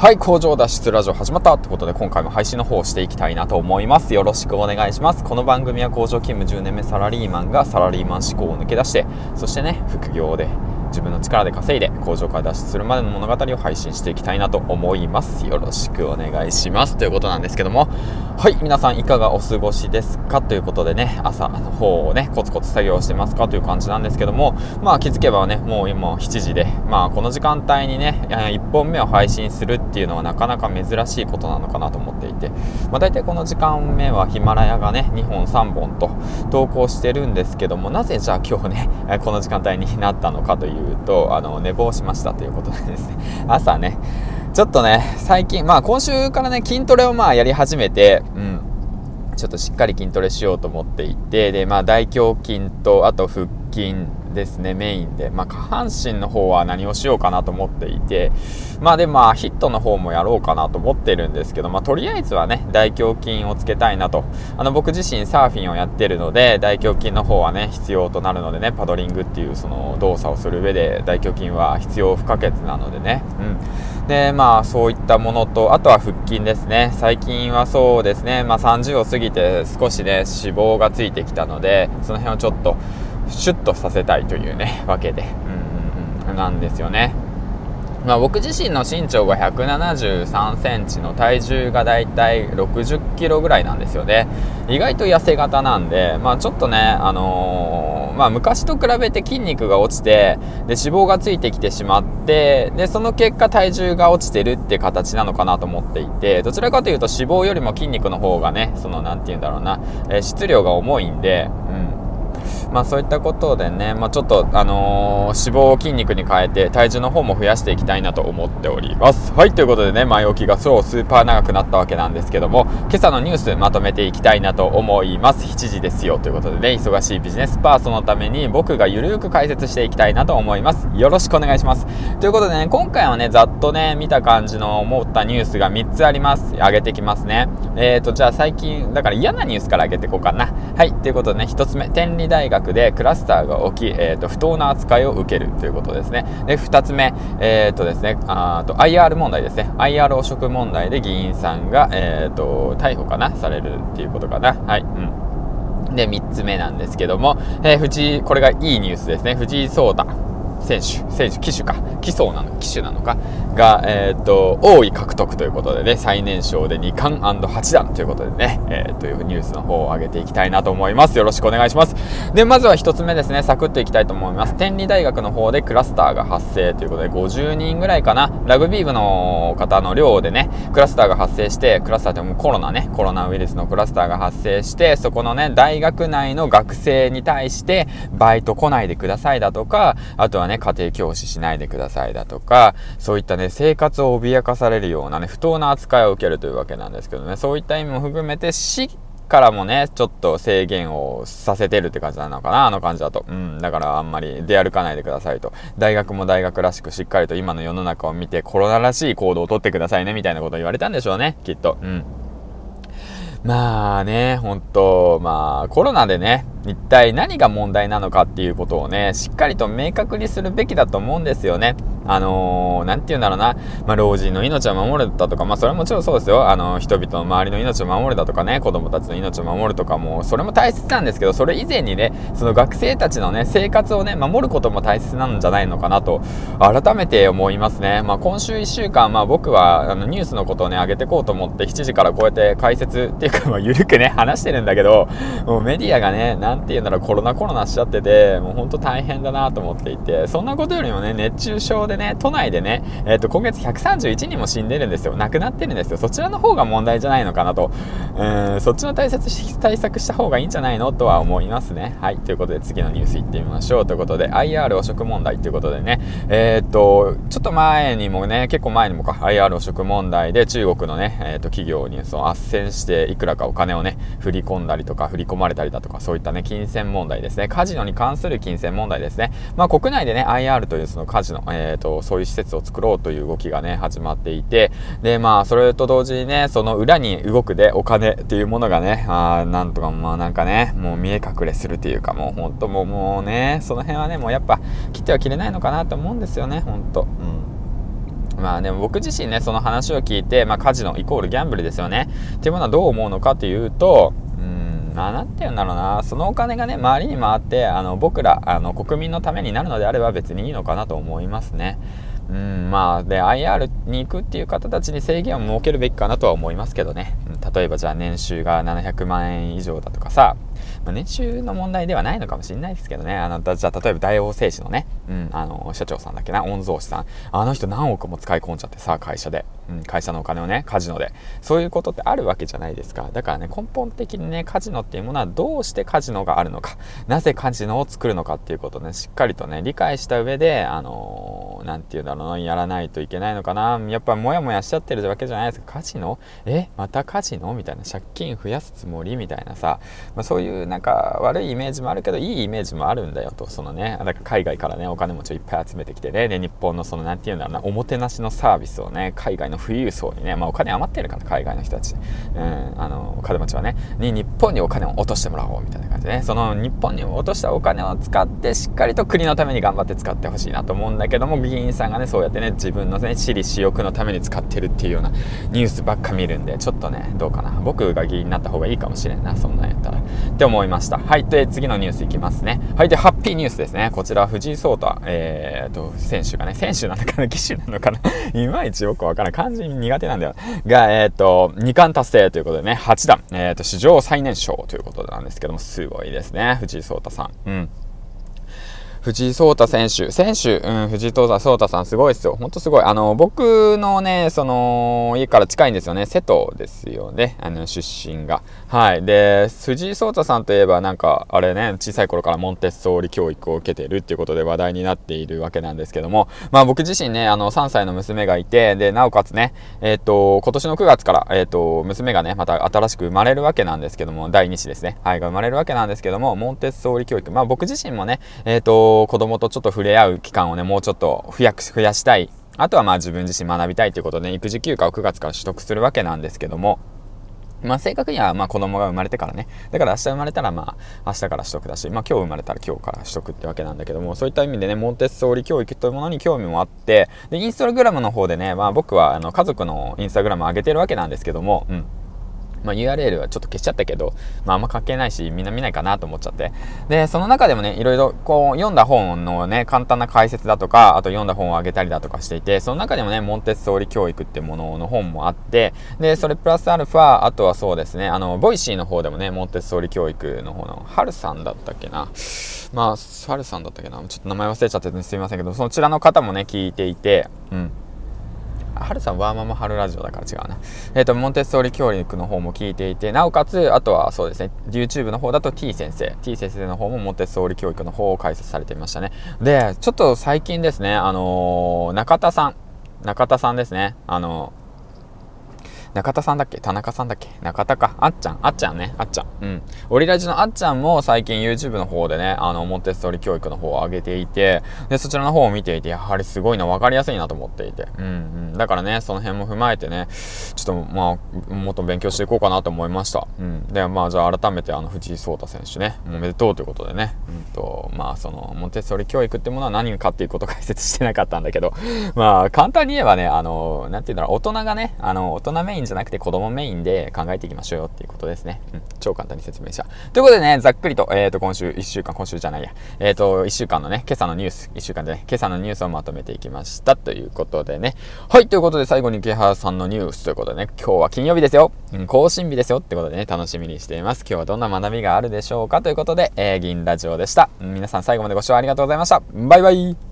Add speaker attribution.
Speaker 1: はい、工場脱出ラジオ始まったってことで今回も配信の方をしていきたいなと思います。よろしくお願いします。この番組は工場勤務10年目サラリーマンがサラリーマン志向を抜け出して、そしてね、副業で自分の力で稼いで工場から脱出するまでの物語を配信していきたいなと思います。よろしくお願いします。ということなんですけども、はい、皆さんいかがお過ごしですか？ということでね、朝の方をね、コツコツ作業してますか？という感じなんですけども、まあ気づけばね、もう今7時で、まあこの時間帯にね、1本目を配信するっていうのはなかなか珍しいことなのかなと思っていて、まあ大体この時間目はヒマラヤがね、2本3本と投稿してるんですけども、なぜじゃあ今日ね、この時間帯になったのかというと、あの、寝坊しましたということでですね、朝ね、ちょっとね、最近、まあ今週からね、筋トレをまあやり始めて、うん、ちょっとしっかり筋トレしようと思っていて、で、まあ大胸筋と、あと腹筋ですね、メインで。まあ下半身の方は何をしようかなと思っていて、まあで、まあヒットの方もやろうかなと思ってるんですけど、まあとりあえずはね、大胸筋をつけたいなと。あの僕自身サーフィンをやってるので、大胸筋の方はね、必要となるのでね、パドリングっていうその動作をする上で大胸筋は必要不可欠なのでね。うん。で、まあそういったものと、あとは腹筋ですね。最近はそうですね、まあ30を過ぎて少しね、脂肪がついてきたので、その辺をちょっと、シュッとさせたいというね、わけで、うん、なんですよね。まあ、僕自身の身長が173センチの体重がだいたい60キロぐらいなんですよね。意外と痩せ型なんで、まあちょっとね、あのー、まあ昔と比べて筋肉が落ちて、で脂肪がついてきてしまって、で、その結果体重が落ちてるって形なのかなと思っていて、どちらかというと脂肪よりも筋肉の方がね、そのなんて言うんだろうな、えー、質量が重いんで、まあそういったことでね、まあ、ちょっと、あのー、脂肪を筋肉に変えて体重の方も増やしていきたいなと思っております。はい、ということでね、前置きがそうスーパー長くなったわけなんですけども、今朝のニュースまとめていきたいなと思います。7時ですよということでね、忙しいビジネスパーソンのために僕がゆるく解説していきたいなと思います。よろしくお願いします。ということでね、今回はね、ざっとね、見た感じの思ったニュースが3つあります。上げてきますね。えーと、じゃあ最近、だから嫌なニュースから上げていこうかな。はい、ということでね、1つ目、天理大学でクラスターが起き、えーと、不当な扱いを受けるということですね。で、2つ目、えーとですね、あと IR 問題ですね。IR 汚職問題で議員さんが、えーと、逮捕かなされるっていうことかな。はい。うん。で、3つ目なんですけども、えー、藤井、これがいいニュースですね。藤井聡太。選手、選手、機種か、機層なの、機種なのか、が、えー、っと、王位獲得ということでね、最年少で2冠 &8 段ということでね、えー、というニュースの方を上げていきたいなと思います。よろしくお願いします。で、まずは1つ目ですね、サクッといきたいと思います。天理大学の方でクラスターが発生ということで、50人ぐらいかな、ラグビー部の方の寮でね、クラスターが発生して、クラスターってもうコロナね、コロナウイルスのクラスターが発生して、そこのね、大学内の学生に対して、バイト来ないでくださいだとか、あとはね、家庭教師しないでくださいだとか、そういったね、生活を脅かされるようなね、不当な扱いを受けるというわけなんですけどね、そういった意味も含めて、死からもね、ちょっと制限をさせてるって感じなのかな、あの感じだと。うん、だからあんまり出歩かないでくださいと。大学も大学らしくしっかりと今の世の中を見てコロナらしい行動をとってくださいね、みたいなことを言われたんでしょうね、きっと。うん。まあね、ほんと、まあコロナでね、一体何が問題なのかっていうことをね、しっかりと明確にするべきだと思うんですよね。あのー、なんて言うんだろうな、まあ、老人の命を守るだとか、まあ、それもちろんそうですよ。あの、人々の周りの命を守るだとかね、子供たちの命を守るとかも、それも大切なんですけど、それ以前にね、その学生たちのね、生活をね、守ることも大切なんじゃないのかなと、改めて思いますね。まあ、今週1週間、まあ、僕は、あの、ニュースのことをね、上げてこうと思って、7時からこうやって解説っていうか、まあ、ゆるくね、話してるんだけど、もうメディアがね、なんて言うんだろう、コロナコロナしちゃってて、もうほんと大変だなと思っていて、そんなことよりもね、熱中症でね、都内でね、えっ、ー、と、今月131人も死んでるんですよ。亡くなってるんですよ。そちらの方が問題じゃないのかなと。うん、そっちの対策し対策した方がいいんじゃないの？とは思いますね。はい。ということで次のニュースいってみましょう。ということで、IR 汚職問題ということでね、えっ、と、ちょっと前にもね、結構前にもか、IR 汚職問題で中国のね、えっ、と、企業にその斡旋していくらかお金をね、振り込んだりとか、振り込まれたりだとか、そういったね、金銭問題ですね。カジノに関する金銭問題ですね。まあ、国内でね、IR というそのカジノ、えっ、と、そういう施設を作ろうという動きがね、始まっていて、で、まあ、それと同時にね、その裏に動くでお金っていうものがね、あなんとか、まあなんかね、もう見え隠れするっていうか、もう本当もう、もうね、その辺はね、もうやっぱ切っては切れないのかなと思うんですよね、本当うん。まあでも僕自身ね、その話を聞いて、まあカジノイコールギャンブルですよね。っていうものはどう思うのかというと、うんまあ、なんて言うんだろうな、そのお金がね、周りに回って、あの、僕ら、あの、国民のためになるのであれば別にいいのかなと思いますね。うん、まあ、で、IR に行くっていう方たちに制限を設けるべきかなとは思いますけどね。例えばじゃあ年収が700万円以上だとかさ、まあ、年収の問題ではないのかもしれないですけどね。あの、じゃあ例えば大王製紙のね、うん、あの、社長さんだっけな、御曹司さん。あの人何億も使い込んじゃってさ、会社で。うん、会社のお金をね、カジノで。そういうことってあるわけじゃないですか。だからね、根本的にね、カジノっていうものはどうしてカジノがあるのか、なぜカジノを作るのかっていうことをね、しっかりとね、理解した上で、あのー、なんて言うんだろうな、やらないといけないのかな。やっぱモヤモヤしちゃってるわけじゃないですか。カジノ？え？またカジノ？の？みたいな。借金増やすつもり？みたいなさ、まあ、そういうなんか悪いイメージもあるけど、いいイメージもあるんだよと。そのね、だから海外からね、お金持ちをいっぱい集めてきてね、で、日本のその、なんて言うんだろうな、おもてなしのサービスをね、海外の富裕層にね、まあお金余ってるから、海外の人たち。うん、あの、お金持ちはね、に日本にお金を落としてもらおうみたいな感じでね、その日本に落としたお金を使って、しっかりと国のために頑張って使ってほしいなと思うんだけども、議員さんがね、そうやってね、自分のね、私利私欲のために使ってるっていうようなニュースばっか見るんで、ちょっとね、どうかな。僕が議員になった方がいいかもしれんな、そんなんやったら。って思いました。はい、で、次のニュースいきますね。はい、で、ハッピーニュースですね。こちら、藤井聡太、えー、と、選手がね、選手なのかな、騎手なのかな、いまいちよくわからん。漢字苦手なんだよ。が、えっ、と、2冠達成ということでね、8段、えっ、と、史上最年少ということなんですけども、すごいですね、藤井聡太さん。うん。藤井聡太選手、選手、うん、藤井聡太さんすごいですよ。ほんとすごい。あの、僕のね、その、家から近いんですよね。瀬戸ですよね。あの、出身が。はい。で、藤井聡太さんといえば、なんか、あれね、小さい頃からモンテッソーリ教育を受けてるっていうことで話題になっているわけなんですけども、まあ僕自身ね、あの、3歳の娘がいて、で、なおかつね、えっ、ー、と、今年の9月から、えっ、ー、と、娘がね、また新しく生まれるわけなんですけども、第2子ですね。はい、が生まれるわけなんですけども、モンテッソーリ教育。まあ僕自身もね、えっ、ー、と、子供とちょっと触れ合う期間をね、もうちょっと増や増やしたい。あとはまあ自分自身学びたいということで、ね、育児休暇を9月から取得するわけなんですけども、まあ正確にはまあ子供が生まれてからね。だから明日生まれたらまあ明日から取得だし、まあ今日生まれたら今日から取得ってわけなんだけども、そういった意味でね、モンテッソーリ教育というものに興味もあって、で、インスタグラムの方でね、まあ僕はあの家族のインスタグラム上げてるわけなんですけども、うん。まあ、URL はちょっと消しちゃったけど、まあ、あんま関係ないし、みんな見ないかなと思っちゃって。で、その中でもね、いろいろこう、読んだ本のね、簡単な解説だとか、あと読んだ本をあげたりだとかしていて、その中でもね、モンテッソーリ教育ってものの本もあって、で、それプラスアルファ、あとはそうですね、あの、 Voicy の方でもね、モンテッソーリ教育の方の、ハルさんだったっけな？まあ、ハルさんだったっけな？ちょっと名前忘れちゃっててすみませんけど、そちらの方もね、聞いていて、うん。はるさんワーママはるラジオだから違うな。えっ、ー、と、モンテッソーリ教育の方も聞いていて、なおかつ、あとはそうですね、YouTube の方だと T 先生、T 先生の方もモンテッソーリ教育の方を解説されていましたね。で、ちょっと最近ですね、あのー、中田さん、中田さんですね、あのー中田さんだっけ？田中さんだっけ？中田か。あっちゃん。あっちゃんね。あっちゃん。うん。オリラジのあっちゃんも最近 YouTube の方でね、あの、モンテッソリ教育の方を上げていて、で、そちらの方を見ていて、やはりすごいな、わかりやすいなと思っていて。うんうん。だからね、その辺も踏まえてね、ちょっとまあ、もっと勉強していこうかなと思いました。うん。で、まあ、じゃあ改めてあの、藤井聡太選手ね、おめでとうということでね、うんと、まあ、その、モンテッソリ教育ってものは何かっていうことを解説してなかったんだけど、まあ、簡単に言えばね、あの、なんて言うんだろう、大人がね、あの、大人メインじゃなくて子供メインで考えていきましょうよっていうことですね。うん、超簡単に説明した。ということでね、ざっくりと、えっ、ー、と、今週1週間、今週じゃないや、えっ、ー、と、1週間のね、今朝のニュース、1週間でね、今朝のニュースをまとめていきましたということでね。はい、ということで最後に池原さんのニュースということでね、今日は金曜日ですよ。うん、更新日ですよってことでね、楽しみにしています。今日はどんな学びがあるでしょうかということで、えー、銀ラジオでした。皆さん最後までご視聴ありがとうございました。バイバイ